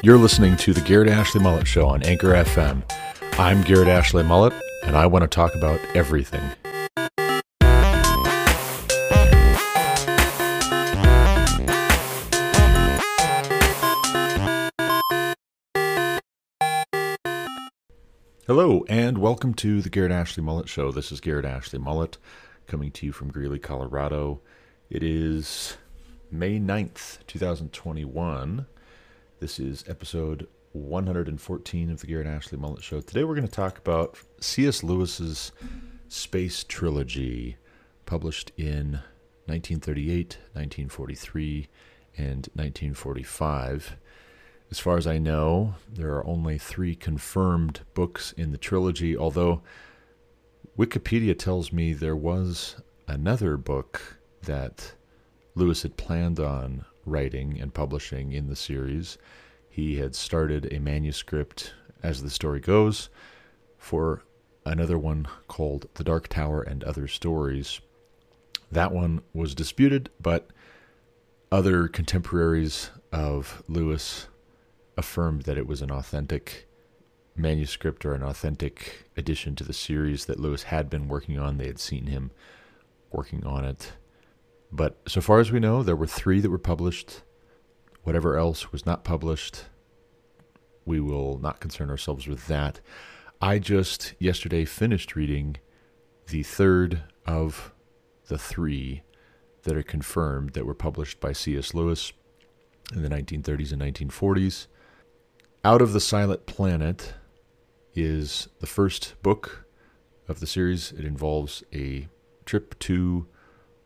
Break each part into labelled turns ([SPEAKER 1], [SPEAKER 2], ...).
[SPEAKER 1] You're listening to the Garrett Ashley Mullet Show on Anchor FM. I'm Garrett Ashley Mullet, and I want to talk about everything. Hello, and welcome to the Garrett Ashley Mullet Show. This is Garrett Ashley Mullet coming to you from Greeley, Colorado. It is May 9th, 2021. This is episode 114 of the Garrett Ashley Mullet Show. Today we're going to talk about C.S. Lewis's Space Trilogy, published in 1938, 1943, and 1945. As far as I know, there are only three confirmed books in the trilogy, although Wikipedia tells me there was another book that Lewis had planned on writing and publishing in the series. He had started a manuscript, as the story goes, for another one called The Dark Tower and Other Stories. That one was disputed, but other contemporaries of Lewis affirmed that it was an authentic manuscript or an authentic addition to the series that Lewis had been working on. They had seen him working on it but so far as we know, there were three that were published. Whatever else was not published, we will not concern ourselves with that. I just yesterday finished reading the third of the three that are confirmed that were published by C.S. Lewis in the 1930s and 1940s. Out of the Silent Planet is the first book of the series. It involves a trip to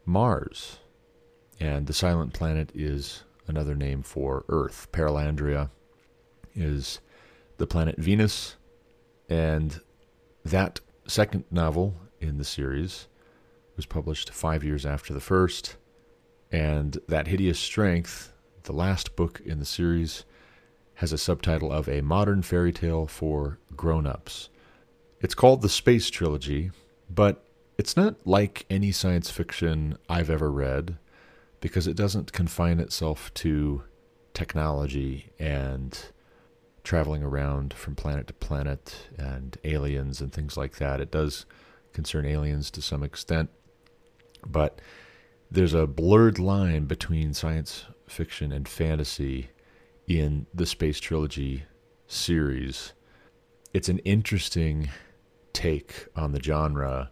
[SPEAKER 1] Mars. And the silent planet is another name for Earth. Perelandria is the planet Venus. And that second novel in the series was published five years after the first. And That Hideous Strength, the last book in the series, has a subtitle of A Modern Fairy Tale for Grown Ups. It's called the Space Trilogy, but it's not like any science fiction I've ever read because it doesn't confine itself to technology and traveling around from planet to planet and aliens and things like that. It does concern aliens to some extent, but there's a blurred line between science fiction and fantasy in the Space Trilogy series. It's an interesting take on the genre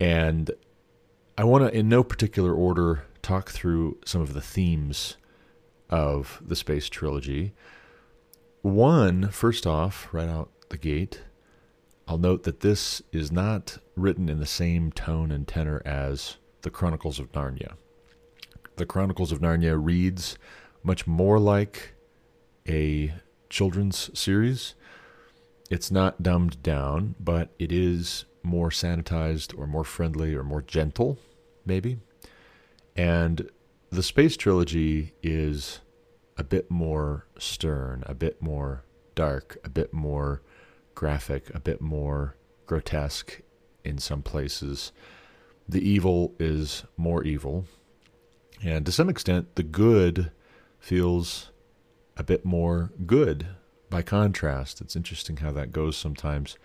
[SPEAKER 1] and I want to, in no particular order, talk through some of the themes of the Space Trilogy. One, first off, right out the gate, I'll note that this is not written in the same tone and tenor as the Chronicles of Narnia. The Chronicles of Narnia reads much more like a children's series. It's not dumbed down, but it is more sanitized or more friendly or more gentle, maybe. And the Space Trilogy is a bit more stern, a bit more dark, a bit more graphic, a bit more grotesque in some places. The evil is more evil. And to some extent, the good feels a bit more good by contrast. It's interesting how that goes sometimes.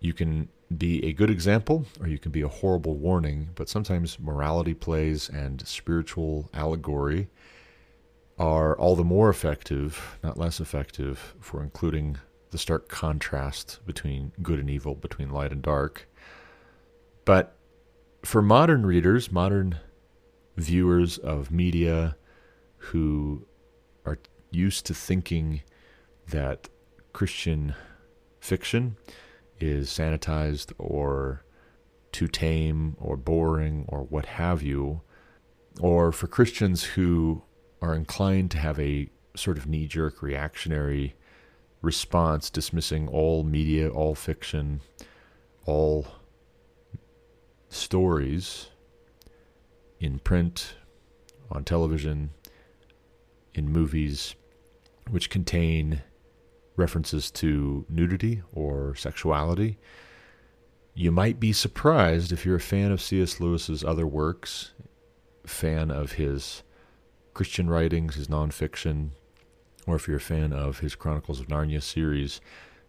[SPEAKER 1] You can be a good example or you can be a horrible warning, but sometimes morality plays and spiritual allegory are all the more effective, not less effective, for including the stark contrast between good and evil, between light and dark. But for modern readers, modern viewers of media who are used to thinking that Christian fiction is sanitized or too tame or boring or what have you, or for Christians who are inclined to have a sort of knee jerk reactionary response, dismissing all media, all fiction, all stories in print, on television, in movies, which contain references to nudity or sexuality. You might be surprised if you're a fan of C.S. Lewis's other works, fan of his Christian writings, his nonfiction, or if you're a fan of his Chronicles of Narnia series,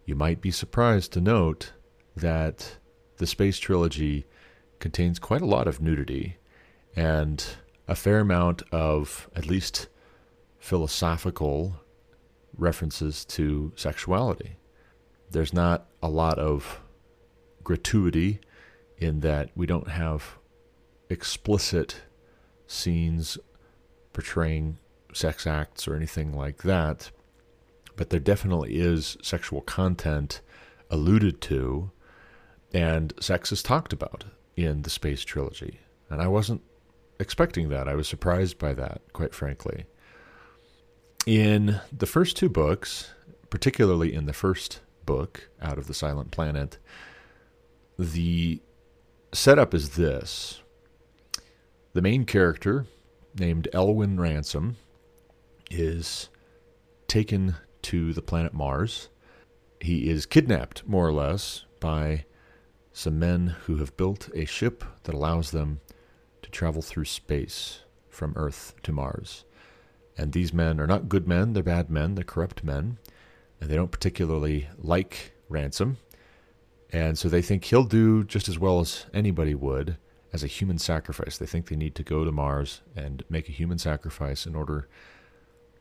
[SPEAKER 1] you might be surprised to note that the Space Trilogy contains quite a lot of nudity and a fair amount of at least philosophical references to sexuality. There's not a lot of gratuity in that we don't have explicit scenes portraying sex acts or anything like that, but there definitely is sexual content alluded to, and sex is talked about in the Space Trilogy. And I wasn't expecting that. I was surprised by that, quite frankly. In the first two books, particularly in the first book, Out of the Silent Planet, the setup is this the main character, named Elwin Ransom, is taken to the planet Mars. He is kidnapped, more or less, by some men who have built a ship that allows them to travel through space from Earth to Mars. And these men are not good men, they're bad men, they're corrupt men, and they don't particularly like Ransom. And so they think he'll do just as well as anybody would as a human sacrifice. They think they need to go to Mars and make a human sacrifice in order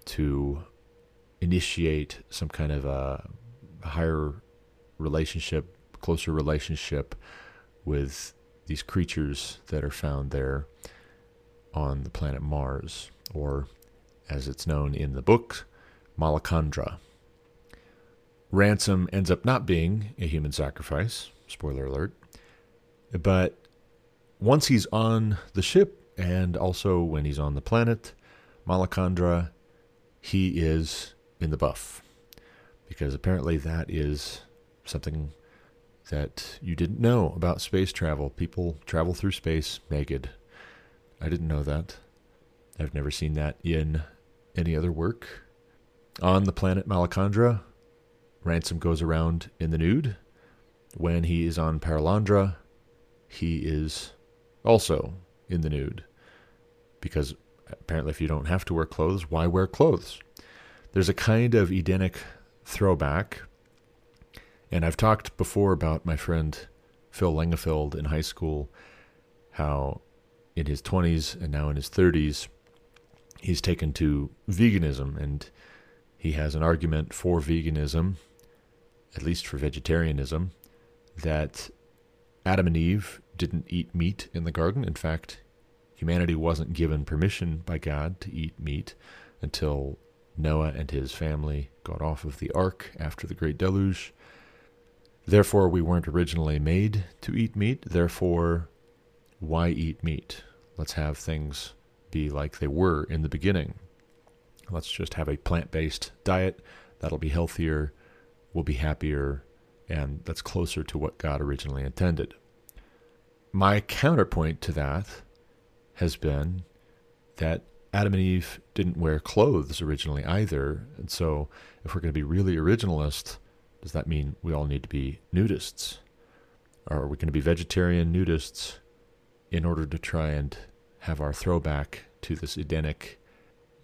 [SPEAKER 1] to initiate some kind of a higher relationship, closer relationship with these creatures that are found there on the planet Mars, or as it's known in the book, Malacandra. Ransom ends up not being a human sacrifice, spoiler alert, but once he's on the ship and also when he's on the planet, Malacandra, he is in the buff. Because apparently that is something that you didn't know about space travel. People travel through space naked. I didn't know that. I've never seen that in any other work. On the planet Malacandra, Ransom goes around in the nude. When he is on Perelandra, he is also in the nude. Because apparently, if you don't have to wear clothes, why wear clothes? There's a kind of Edenic throwback. And I've talked before about my friend Phil Langefeld in high school, how in his 20s and now in his 30s, he's taken to veganism and he has an argument for veganism, at least for vegetarianism, that Adam and Eve didn't eat meat in the garden. In fact, humanity wasn't given permission by God to eat meat until Noah and his family got off of the ark after the great deluge. Therefore, we weren't originally made to eat meat. Therefore, why eat meat? Let's have things be like they were in the beginning. Let's just have a plant based diet. That'll be healthier, we'll be happier, and that's closer to what God originally intended. My counterpoint to that has been that Adam and Eve didn't wear clothes originally either. And so, if we're going to be really originalist, does that mean we all need to be nudists? Or are we going to be vegetarian nudists in order to try and have our throwback to this Edenic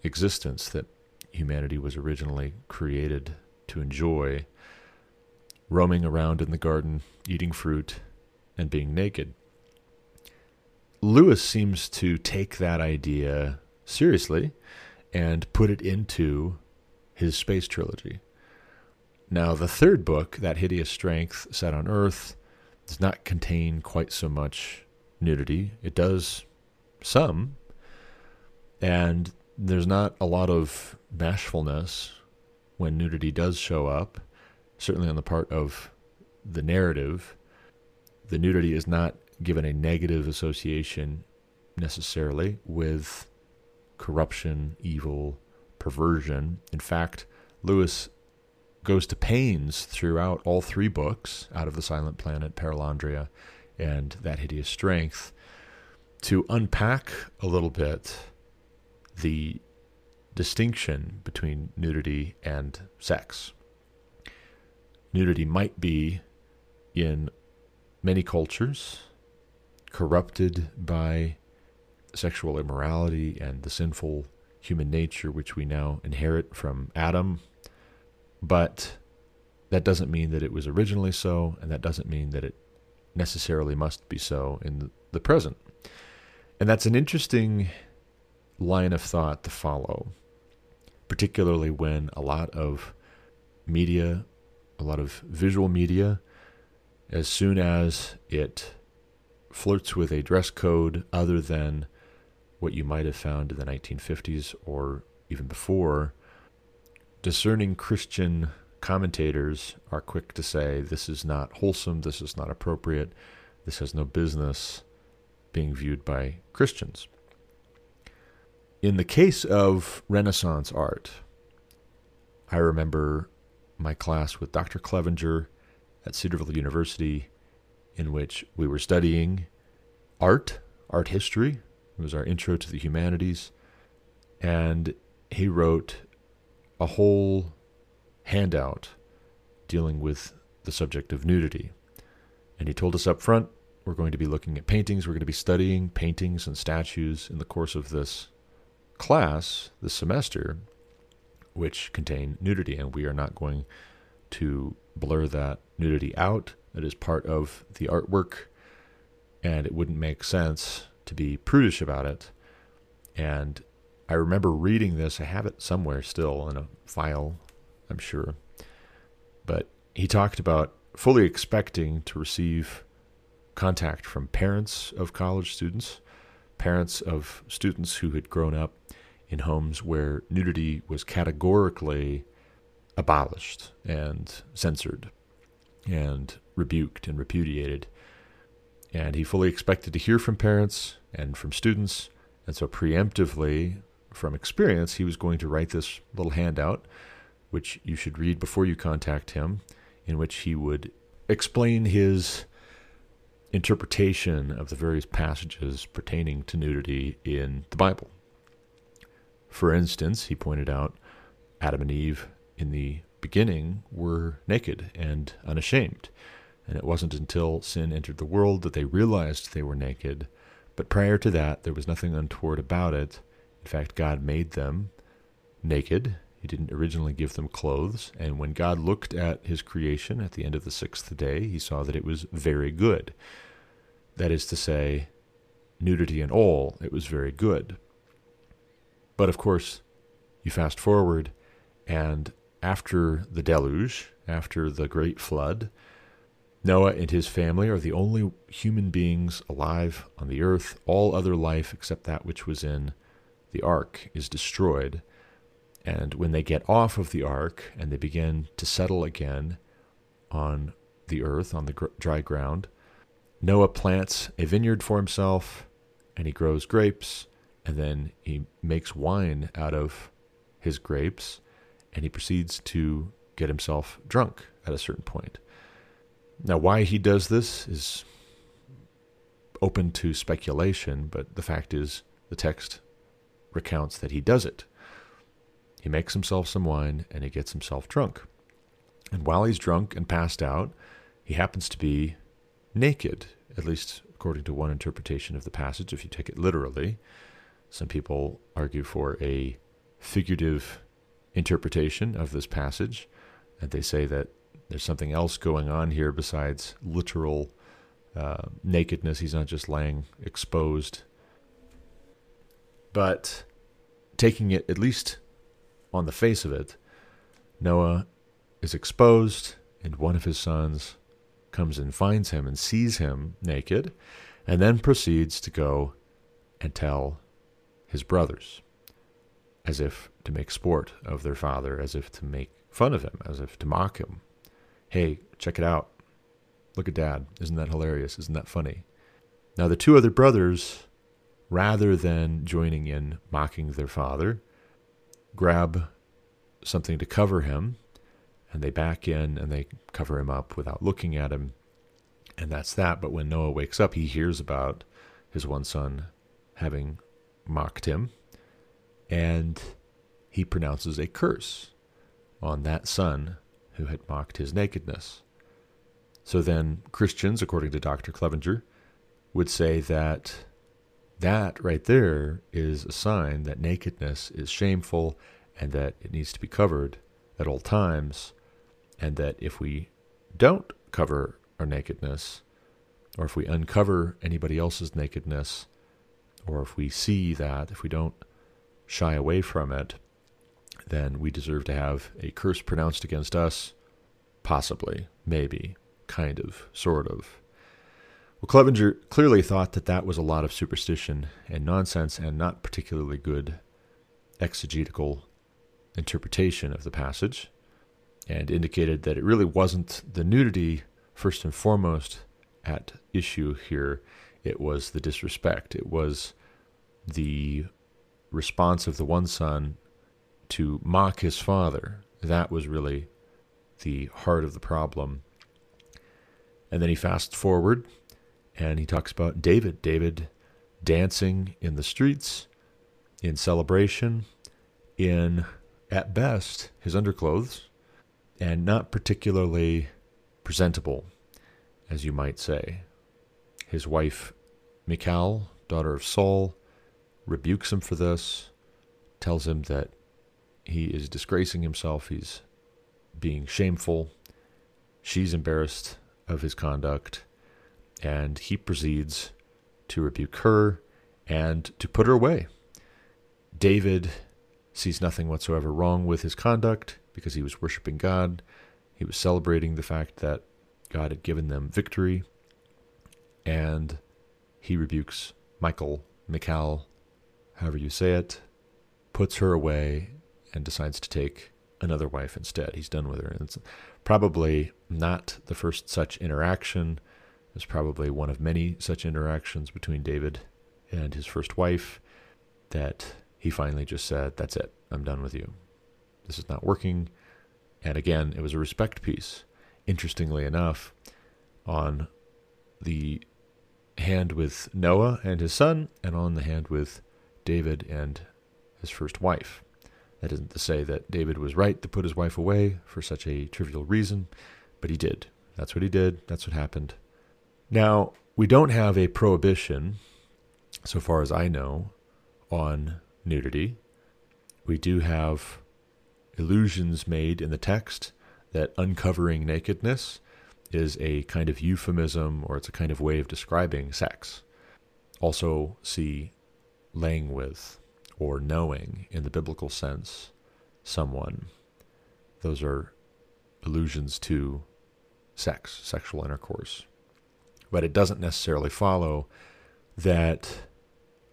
[SPEAKER 1] existence that humanity was originally created to enjoy, roaming around in the garden, eating fruit, and being naked? Lewis seems to take that idea seriously and put it into his space trilogy. Now, the third book, That Hideous Strength Set on Earth, does not contain quite so much nudity. It does some, and there's not a lot of bashfulness when nudity does show up, certainly on the part of the narrative. The nudity is not given a negative association necessarily with corruption, evil, perversion. In fact, Lewis goes to pains throughout all three books, Out of the Silent Planet, Perelandra, and That Hideous Strength, to unpack a little bit the distinction between nudity and sex. Nudity might be in many cultures corrupted by sexual immorality and the sinful human nature, which we now inherit from Adam. But that doesn't mean that it was originally so, and that doesn't mean that it necessarily must be so in the present. And that's an interesting line of thought to follow, particularly when a lot of media, a lot of visual media, as soon as it flirts with a dress code other than what you might have found in the 1950s or even before, discerning Christian commentators are quick to say this is not wholesome, this is not appropriate, this has no business being viewed by Christians. In the case of Renaissance art, I remember my class with Dr. Clevenger at Cedarville University, in which we were studying art, art history. It was our intro to the humanities. And he wrote a whole handout dealing with the subject of nudity. And he told us up front we're going to be looking at paintings, we're going to be studying paintings and statues in the course of this class, this semester, which contain nudity. And we are not going to blur that nudity out. It is part of the artwork, and it wouldn't make sense to be prudish about it. And I remember reading this. I have it somewhere still in a file I'm sure. But he talked about fully expecting to receive contact from parents of college students, parents of students who had grown up in homes where nudity was categorically abolished and censored and rebuked and repudiated. And he fully expected to hear from parents and from students. And so, preemptively, from experience, he was going to write this little handout which you should read before you contact him, in which he would explain his interpretation of the various passages pertaining to nudity in the Bible. For instance, he pointed out Adam and Eve in the beginning were naked and unashamed. And it wasn't until sin entered the world that they realized they were naked. But prior to that, there was nothing untoward about it. In fact, God made them naked he didn't originally give them clothes, and when God looked at his creation at the end of the sixth day, he saw that it was very good. That is to say, nudity and all, it was very good. But of course, you fast forward, and after the deluge, after the great flood, Noah and his family are the only human beings alive on the earth. All other life, except that which was in the ark, is destroyed. And when they get off of the ark and they begin to settle again on the earth, on the gr- dry ground, Noah plants a vineyard for himself and he grows grapes and then he makes wine out of his grapes and he proceeds to get himself drunk at a certain point. Now, why he does this is open to speculation, but the fact is the text recounts that he does it. He makes himself some wine and he gets himself drunk. And while he's drunk and passed out, he happens to be naked, at least according to one interpretation of the passage, if you take it literally. Some people argue for a figurative interpretation of this passage, and they say that there's something else going on here besides literal uh, nakedness. He's not just laying exposed. But taking it at least on the face of it, Noah is exposed, and one of his sons comes and finds him and sees him naked, and then proceeds to go and tell his brothers, as if to make sport of their father, as if to make fun of him, as if to mock him. Hey, check it out. Look at dad. Isn't that hilarious? Isn't that funny? Now, the two other brothers, rather than joining in mocking their father, grab something to cover him, and they back in and they cover him up without looking at him. And that's that. But when Noah wakes up, he hears about his one son having mocked him, and he pronounces a curse on that son who had mocked his nakedness. So then, Christians, according to Dr. Clevenger, would say that that right there is a sign that nakedness is shameful and that it needs to be covered at all times, and that if we don't cover our nakedness, or if we uncover anybody else's nakedness, or if we see that, if we don't shy away from it, then we deserve to have a curse pronounced against us, possibly, maybe, kind of, sort of. Well, Clevenger clearly thought that that was a lot of superstition and nonsense and not particularly good exegetical interpretation of the passage, and indicated that it really wasn't the nudity, first and foremost, at issue here. It was the disrespect. It was the response of the one son to mock his father. That was really the heart of the problem. And then he fast forward and he talks about David. David dancing in the streets, in celebration, in, at best, his underclothes, and not particularly presentable, as you might say. His wife, Michal, daughter of Saul, rebukes him for this, tells him that he is disgracing himself, he's being shameful, she's embarrassed of his conduct, and he proceeds to rebuke her and to put her away. David sees nothing whatsoever wrong with his conduct because he was worshiping God. He was celebrating the fact that God had given them victory. And he rebukes Michael, Michal, however you say it, puts her away, and decides to take another wife instead. He's done with her. And it's probably not the first such interaction. It's probably one of many such interactions between David and his first wife that he finally just said, That's it. I'm done with you. This is not working. And again, it was a respect piece. Interestingly enough, on the hand with Noah and his son, and on the hand with David and his first wife. That isn't to say that David was right to put his wife away for such a trivial reason, but he did. That's what he did. That's what happened. Now, we don't have a prohibition, so far as I know, on nudity. We do have illusions made in the text that uncovering nakedness is a kind of euphemism or it's a kind of way of describing sex. Also, see laying with or knowing in the biblical sense someone. Those are allusions to sex, sexual intercourse. But it doesn't necessarily follow that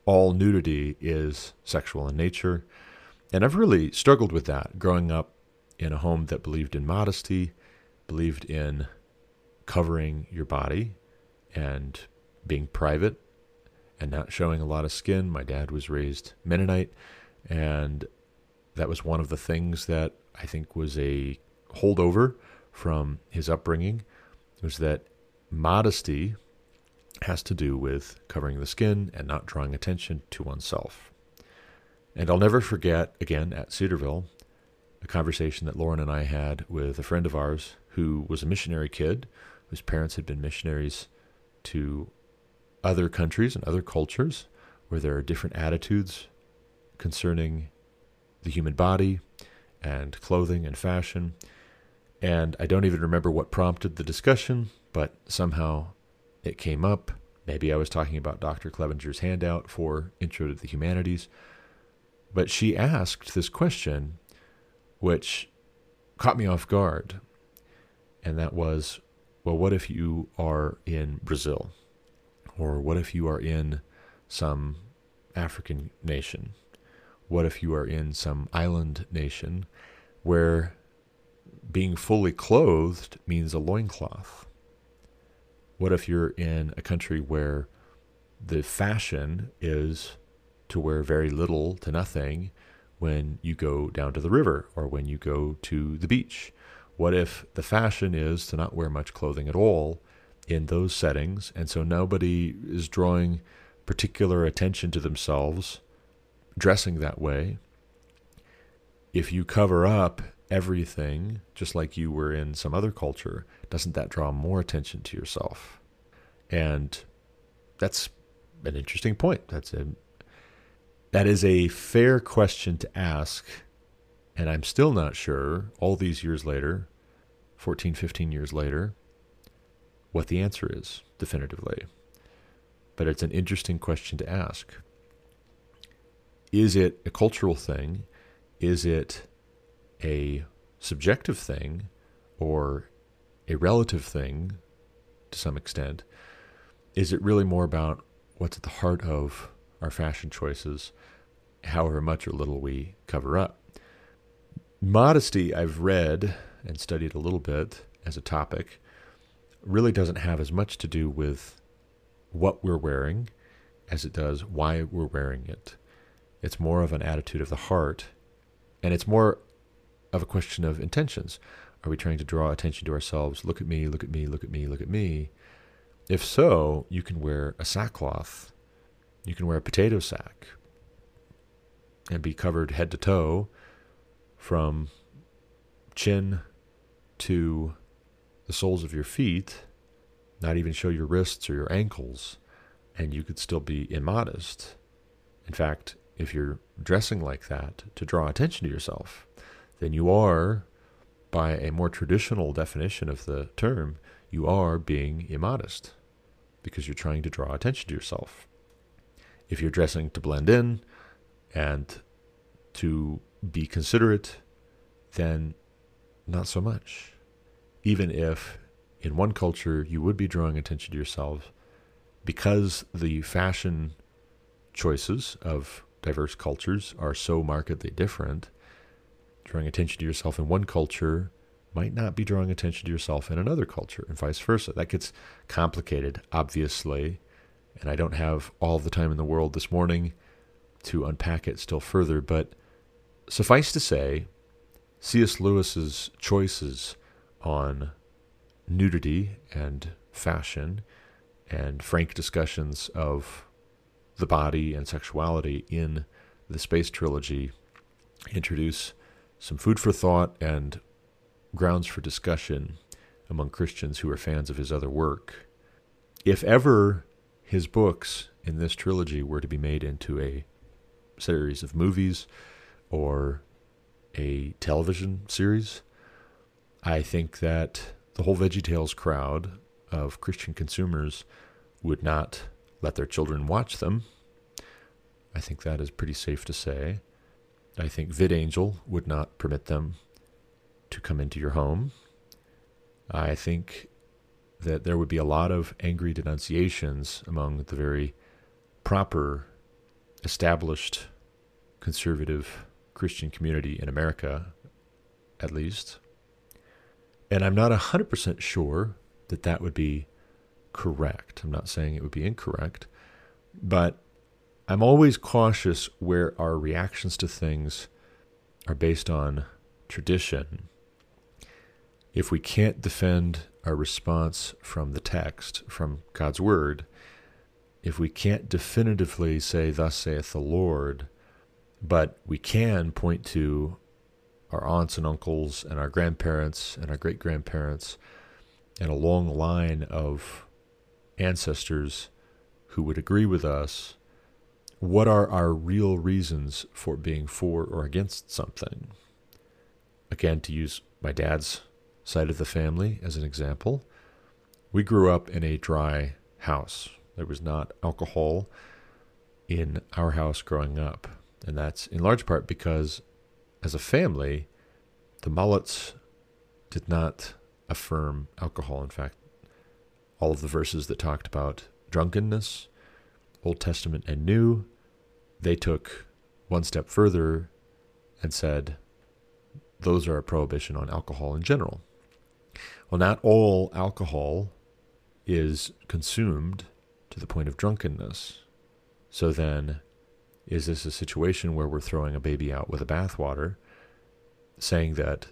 [SPEAKER 1] all nudity is sexual in nature. And I've really struggled with that growing up in a home that believed in modesty, believed in covering your body and being private and not showing a lot of skin. My dad was raised Mennonite, and that was one of the things that I think was a holdover from his upbringing was that modesty has to do with covering the skin and not drawing attention to oneself. And I'll never forget, again, at Cedarville, a conversation that Lauren and I had with a friend of ours who was a missionary kid, whose parents had been missionaries to other countries and other cultures where there are different attitudes concerning the human body and clothing and fashion. And I don't even remember what prompted the discussion, but somehow it came up. Maybe I was talking about Dr. Clevenger's handout for Intro to the Humanities. But she asked this question, which caught me off guard. And that was, well, what if you are in Brazil? Or what if you are in some African nation? What if you are in some island nation where being fully clothed means a loincloth? What if you're in a country where the fashion is to wear very little to nothing when you go down to the river or when you go to the beach? What if the fashion is to not wear much clothing at all in those settings, and so nobody is drawing particular attention to themselves dressing that way. If you cover up everything, just like you were in some other culture, doesn't that draw more attention to yourself? And that's an interesting point. That's a that is a fair question to ask, and I'm still not sure all these years later, 14, 15 years later, what the answer is definitively. But it's an interesting question to ask. Is it a cultural thing? Is it a subjective thing or a relative thing to some extent? Is it really more about what's at the heart of our fashion choices, however much or little we cover up? Modesty, I've read and studied a little bit as a topic, really doesn't have as much to do with what we're wearing as it does why we're wearing it. It's more of an attitude of the heart, and it's more of a question of intentions. Are we trying to draw attention to ourselves? Look at me, look at me, look at me, look at me. If so, you can wear a sackcloth, you can wear a potato sack, and be covered head to toe from chin to the soles of your feet, not even show your wrists or your ankles, and you could still be immodest. In fact, if you're dressing like that to draw attention to yourself, then you are, by a more traditional definition of the term, you are being immodest because you're trying to draw attention to yourself. If you're dressing to blend in and to be considerate, then not so much. Even if in one culture you would be drawing attention to yourself because the fashion choices of diverse cultures are so markedly different, drawing attention to yourself in one culture might not be drawing attention to yourself in another culture, and vice versa. That gets complicated, obviously, and I don't have all the time in the world this morning to unpack it still further, but suffice to say, C.S. Lewis's choices on nudity and fashion and frank discussions of the body and sexuality in the Space Trilogy introduce some food for thought and grounds for discussion among Christians who are fans of his other work. If ever his books in this trilogy were to be made into a series of movies or a television series, I think that the whole VeggieTales crowd of Christian consumers would not let their children watch them. I think that is pretty safe to say. I think VidAngel would not permit them to come into your home. I think that there would be a lot of angry denunciations among the very proper, established, conservative Christian community in America, at least. And I'm not 100% sure that that would be correct. I'm not saying it would be incorrect, but I'm always cautious where our reactions to things are based on tradition. If we can't defend our response from the text, from God's Word, if we can't definitively say, Thus saith the Lord, but we can point to our aunts and uncles and our grandparents and our great grandparents and a long line of ancestors who would agree with us what are our real reasons for being for or against something? Again, to use my dad's side of the family as an example, we grew up in a dry house. There was not alcohol in our house growing up. And that's in large part because, as a family, the Mullets did not affirm alcohol. In fact, all of the verses that talked about drunkenness, Old Testament and New, they took one step further and said those are a prohibition on alcohol in general. Well, not all alcohol is consumed to the point of drunkenness. So then, is this a situation where we're throwing a baby out with the bathwater, saying that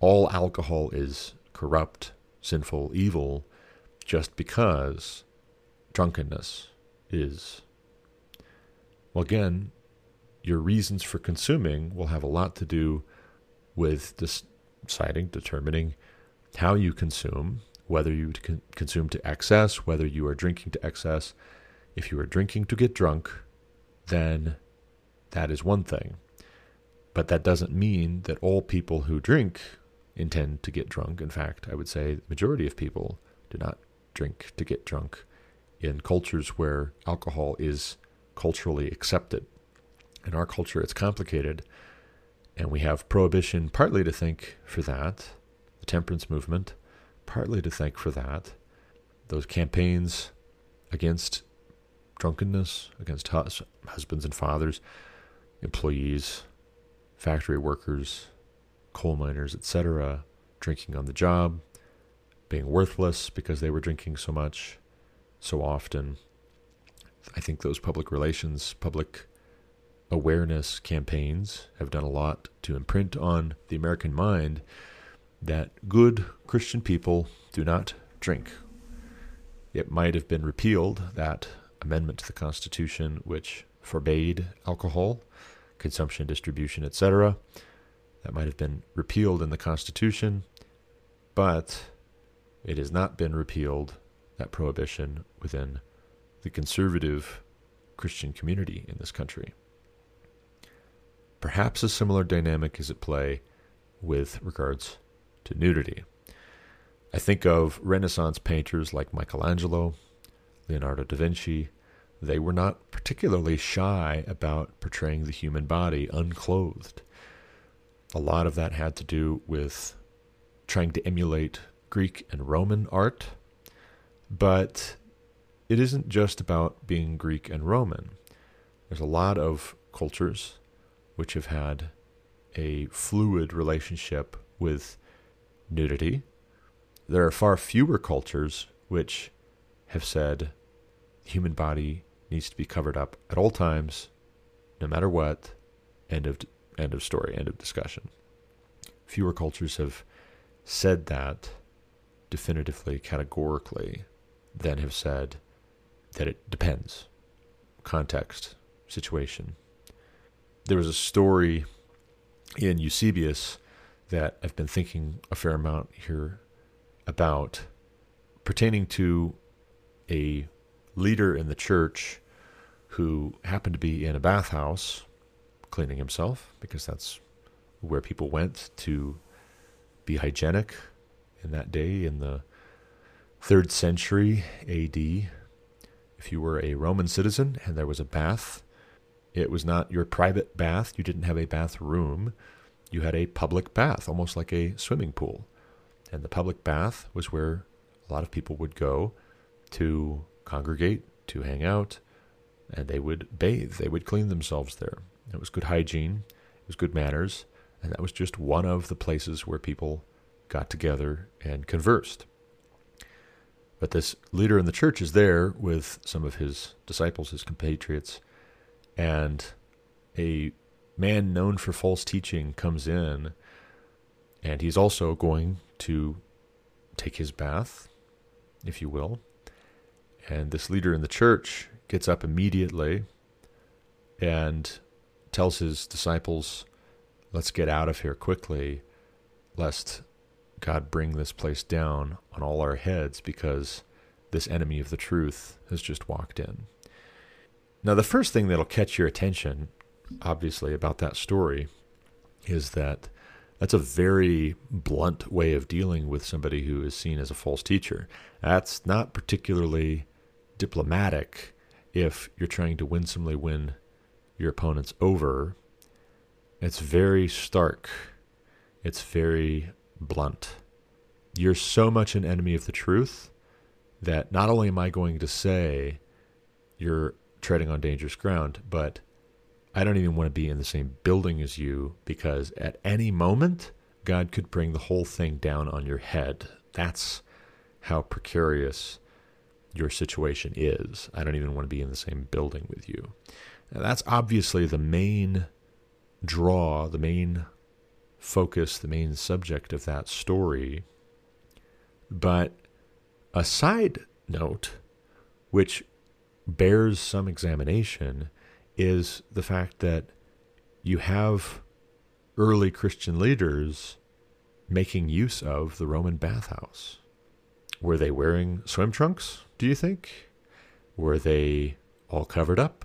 [SPEAKER 1] all alcohol is corrupt, sinful, evil, just because drunkenness is well, again, your reasons for consuming will have a lot to do with deciding, determining how you consume, whether you consume to excess, whether you are drinking to excess, If you are drinking to get drunk, then that is one thing. But that doesn't mean that all people who drink intend to get drunk. In fact, I would say the majority of people do not drink to get drunk in cultures where alcohol is culturally accepted. In our culture, it's complicated, and we have prohibition partly to thank for that, the temperance movement, partly to thank for that, those campaigns against drunkenness, against hus- husbands and fathers, employees, factory workers, coal miners, etc., drinking on the job, being worthless because they were drinking so much, so often. I think those public relations, public awareness campaigns have done a lot to imprint on the American mind that good Christian people do not drink. It might have been repealed, that amendment to the Constitution which forbade alcohol, consumption, distribution, etc. That might have been repealed in the Constitution, but it has not been repealed, that prohibition, within the conservative Christian community in this country. Perhaps a similar dynamic is at play with regards to nudity. I think of Renaissance painters like Michelangelo, Leonardo da Vinci. They were not particularly shy about portraying the human body unclothed. A lot of that had to do with trying to emulate Greek and Roman art, but it isn't just about being Greek and Roman. There's a lot of cultures which have had a fluid relationship with nudity. There are far fewer cultures which have said the human body needs to be covered up at all times, no matter what. End of end of story. End of discussion. Fewer cultures have said that definitively, categorically, than have said that it depends, context, situation. There was a story in Eusebius that I've been thinking a fair amount here about pertaining to a leader in the church who happened to be in a bathhouse cleaning himself because that's where people went to be hygienic in that day in the third century AD. If you were a Roman citizen and there was a bath, it was not your private bath. You didn't have a bathroom you had a public bath, almost like a swimming pool. And the public bath was where a lot of people would go to congregate, to hang out, and they would bathe. They would clean themselves there. It was good hygiene, it was good manners, and that was just one of the places where people got together and conversed. But this leader in the church is there with some of his disciples, his compatriots, and a man known for false teaching comes in, and he's also going to take his bath, if you will. And this leader in the church gets up immediately and tells his disciples, Let's get out of here quickly, lest God bring this place down on all our heads because this enemy of the truth has just walked in. Now, the first thing that'll catch your attention obviously, about that story is that that's a very blunt way of dealing with somebody who is seen as a false teacher. That's not particularly diplomatic if you're trying to winsomely win your opponents over. It's very stark. It's very blunt. You're so much an enemy of the truth that not only am I going to say you're treading on dangerous ground, but I don't even want to be in the same building as you because at any moment, God could bring the whole thing down on your head. That's how precarious your situation is. I don't even want to be in the same building with you. Now, that's obviously the main draw, the main focus, the main subject of that story. But a side note, which bears some examination, is the fact that you have early Christian leaders making use of the Roman bathhouse. Were they wearing swim trunks, do you think? Were they all covered up?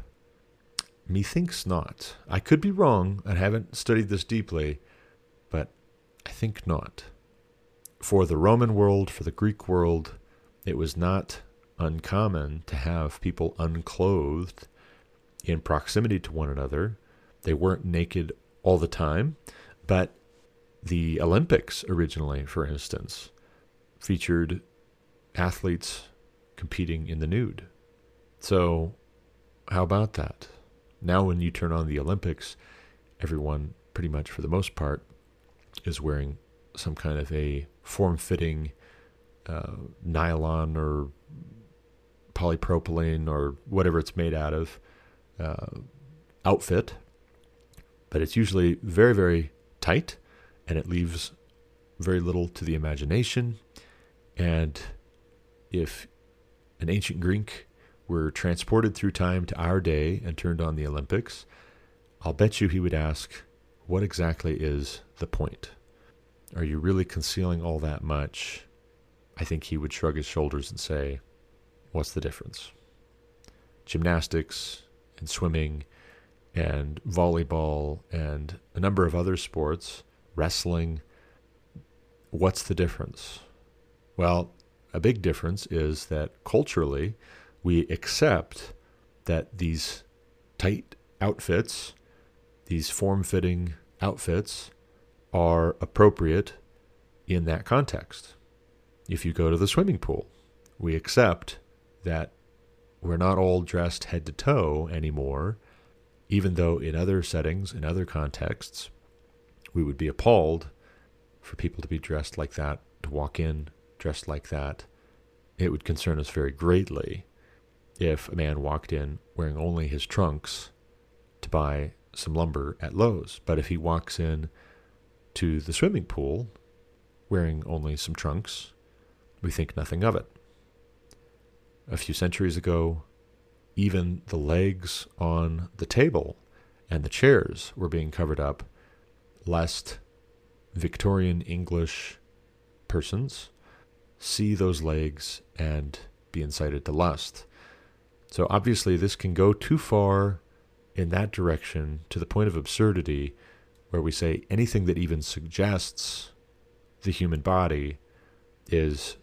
[SPEAKER 1] Methinks not. I could be wrong. I haven't studied this deeply, I think not. For the Roman world, for the Greek world, it was not uncommon to have people unclothed in proximity to one another. They weren't naked all the time, but the Olympics originally, for instance, featured athletes competing in the nude. So, how about that? Now, when you turn on the Olympics, everyone, pretty much for the most part, is wearing some kind of a form fitting uh, nylon or polypropylene or whatever it's made out of uh, outfit. But it's usually very, very tight and it leaves very little to the imagination. And if an ancient Greek were transported through time to our day and turned on the Olympics, I'll bet you he would ask, What exactly is the point? Are you really concealing all that much? I think he would shrug his shoulders and say, What's the difference? Gymnastics and swimming and volleyball and a number of other sports, wrestling. What's the difference? Well, a big difference is that culturally, we accept that these tight outfits, these form fitting outfits, are appropriate in that context. If you go to the swimming pool, we accept that we're not all dressed head to toe anymore, even though in other settings, in other contexts, we would be appalled for people to be dressed like that, to walk in dressed like that. It would concern us very greatly if a man walked in wearing only his trunks to buy some lumber at Lowe's. But if he walks in to the swimming pool wearing only some trunks, we think nothing of it. A few centuries ago, even the legs on the table and the chairs were being covered up, lest Victorian English persons see those legs and be incited to lust. So obviously, this can go too far in that direction to the point of absurdity where we say anything that even suggests the human body is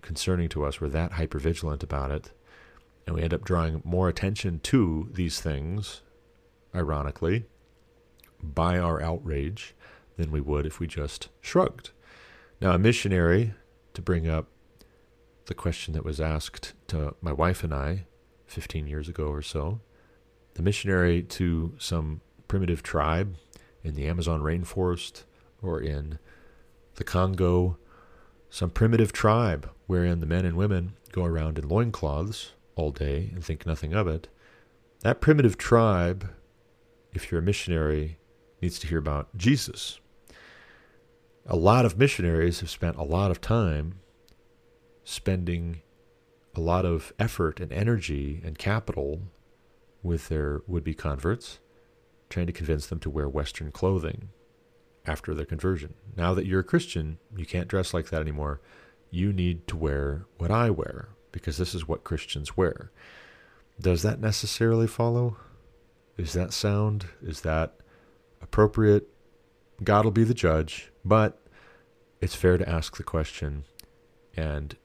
[SPEAKER 1] concerning to us. We're that hypervigilant about it. And we end up drawing more attention to these things, ironically, by our outrage than we would if we just shrugged. Now, a missionary, to bring up the question that was asked to my wife and I 15 years ago or so, the missionary to some primitive tribe in the Amazon rainforest or in the Congo, some primitive tribe wherein the men and women go around in loincloths all day and think nothing of it. That primitive tribe, if you're a missionary, needs to hear about Jesus. A lot of missionaries have spent a lot of time spending a lot of effort and energy and capital with their would be converts trying to convince them to wear Western clothing after their conversion. Now that you're a Christian, you can't dress like that anymore. You need to wear what I wear because this is what Christians wear. Does that necessarily follow? Is that sound? Is that appropriate? God will be the judge, but it's fair to ask the question. And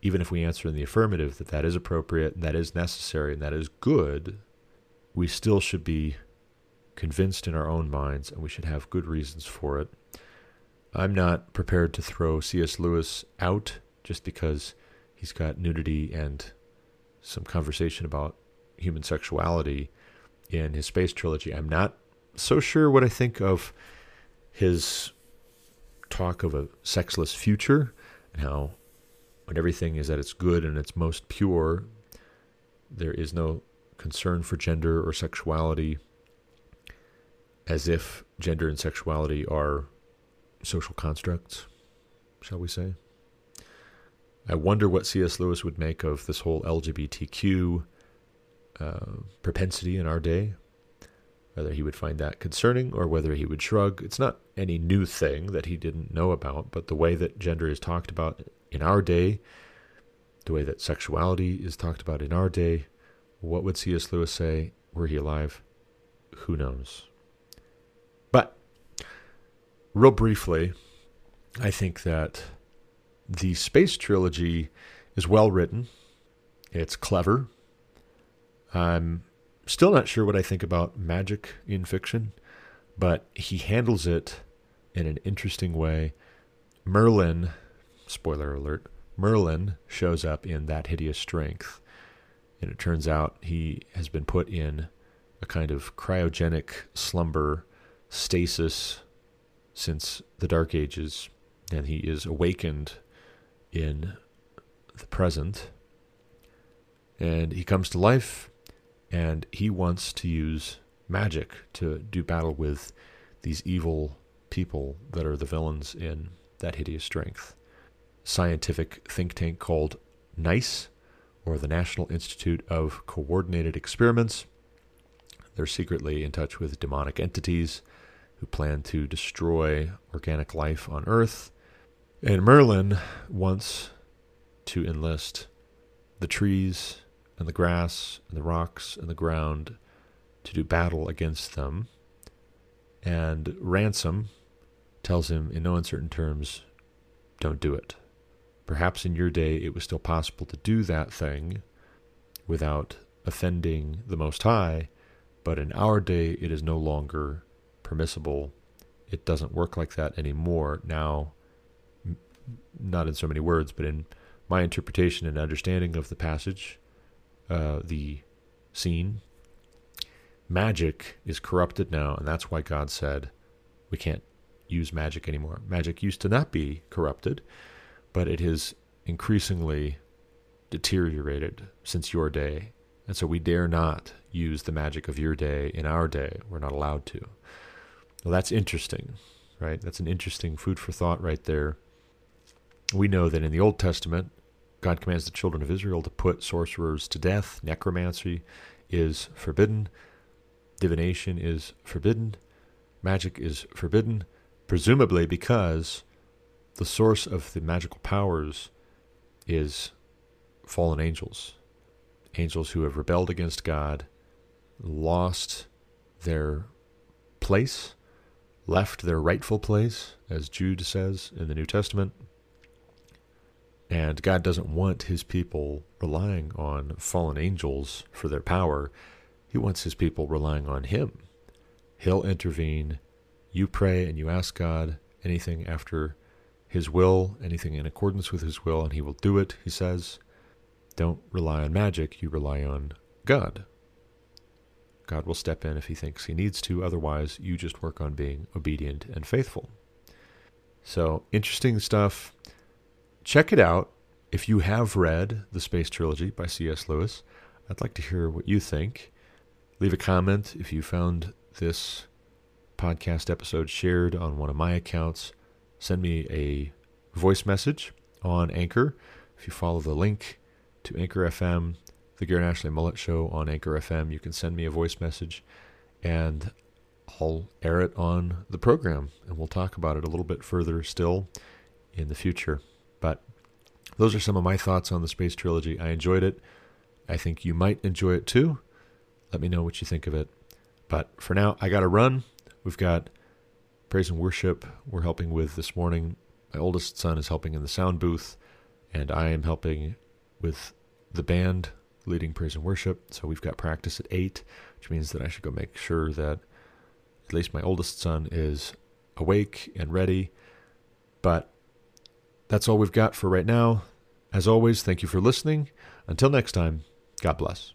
[SPEAKER 1] even if we answer in the affirmative that that is appropriate and that is necessary and that is good, we still should be convinced in our own minds, and we should have good reasons for it. I'm not prepared to throw C.S. Lewis out just because he's got nudity and some conversation about human sexuality in his space trilogy. I'm not so sure what I think of his talk of a sexless future and how when everything is at its good and its most pure, there is no concern for gender or sexuality as if gender and sexuality are social constructs, shall we say. I wonder what C.S. Lewis would make of this whole LGBTQ uh, propensity in our day, whether he would find that concerning or whether he would shrug. It's not any new thing that he didn't know about, but the way that gender is talked about in our day, the way that sexuality is talked about in our day, What would C.S. Lewis say were he alive? Who knows? Real briefly, I think that the space trilogy is well written. It's clever. I'm still not sure what I think about magic in fiction, but he handles it in an interesting way. Merlin, spoiler alert, Merlin shows up in That Hideous Strength. And it turns out he has been put in a kind of cryogenic slumber stasis since the Dark Ages, and he is awakened in the present. And he comes to life, and he wants to use magic to do battle with these evil people that are the villains in that hideous strength. Scientific think tank called NICE, or the National Institute of Coordinated Experiments. They're secretly in touch with demonic entities who plan to destroy organic life on Earth. And Merlin wants to enlist the trees and the grass and the rocks and the ground to do battle against them. And Ransom tells him in no uncertain terms, don't do it. Perhaps in your day it was still possible to do that thing without offending the Most High, but in our day it is no longer permissible. It doesn't work like that anymore. Now, not in so many words, but in my interpretation and understanding of the passage, uh, the scene, magic is corrupted now, and that's why God said we can't use magic anymore. Magic used to not be corrupted, but it has increasingly deteriorated since your day. And so we dare not use the magic of your day in our day. We're not allowed to. Well, that's interesting, right? That's an interesting food for thought right there. We know that in the Old Testament, God commands the children of Israel to put sorcerers to death. Necromancy is forbidden. Divination is forbidden. Magic is forbidden, presumably because the source of the magical powers is fallen angels. Angels who have rebelled against God, lost their place, left their rightful place, as Jude says in the New Testament, and God doesn't want his people relying on fallen angels for their power. He wants his people relying on him. He'll intervene. You pray and you ask God anything after his will, anything in accordance with his will, and he will do it, he says. Don't rely on magic, you rely on God. God will step in if he thinks he needs to, otherwise, you just work on being obedient and faithful. So, interesting stuff check it out. If you have read the Space Trilogy by C.S. Lewis, I'd like to hear what you think. Leave a comment if you found this podcast episode shared on one of my accounts. Send me a voice message on Anchor. If you follow the link to Anchor FM, the Garrett Ashley Mullet Show on Anchor FM, you can send me a voice message and I'll air it on the program and we'll talk about it a little bit further still in the future. But those are some of my thoughts on the Space Trilogy. I enjoyed it. I think you might enjoy it too. Let me know what you think of it. But for now, I got to run. We've got praise and worship we're helping with this morning. My oldest son is helping in the sound booth, and I am helping with the band leading praise and worship. So we've got practice at 8, which means that I should go make sure that at least my oldest son is awake and ready. But that's all we've got for right now. As always, thank you for listening. Until next time, God bless.